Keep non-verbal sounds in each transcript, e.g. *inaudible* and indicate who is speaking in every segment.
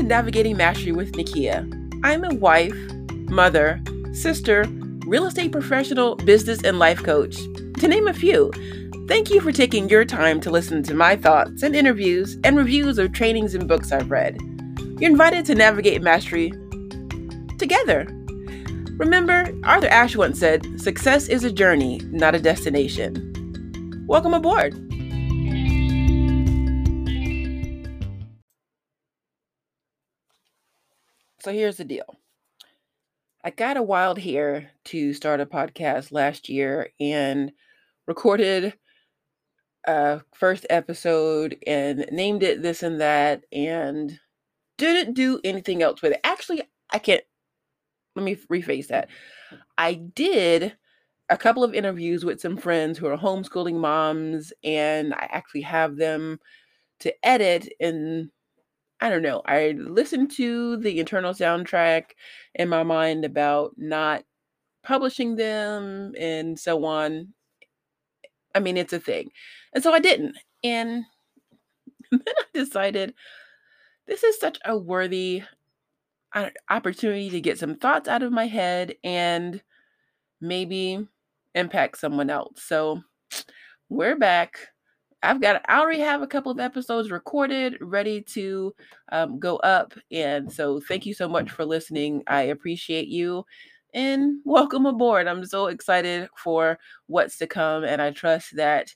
Speaker 1: to Navigating Mastery with Nakia. I'm a wife, mother, sister, real estate professional, business, and life coach, to name a few. Thank you for taking your time to listen to my thoughts and interviews and reviews of trainings and books I've read. You're invited to navigate mastery together. Remember, Arthur Ashe once said, Success is a journey, not a destination. Welcome aboard. So here's the deal. I got a wild hair to start a podcast last year and recorded a first episode and named it this and that and didn't do anything else with it. Actually, I can't let me rephrase that. I did a couple of interviews with some friends who are homeschooling moms and I actually have them to edit and I don't know. I listened to the internal soundtrack in my mind about not publishing them and so on. I mean, it's a thing. And so I didn't. And *laughs* then I decided this is such a worthy opportunity to get some thoughts out of my head and maybe impact someone else. So we're back I've got I already have a couple of episodes recorded, ready to um, go up. And so thank you so much for listening. I appreciate you and *laughs* welcome aboard. I'm so excited for what's to come, and I trust that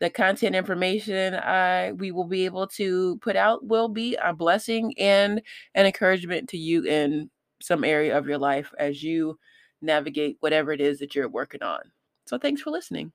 Speaker 1: the content information I we will be able to put out will be a blessing and an encouragement to you in some area of your life as you navigate whatever it is that you're working on. So thanks for listening.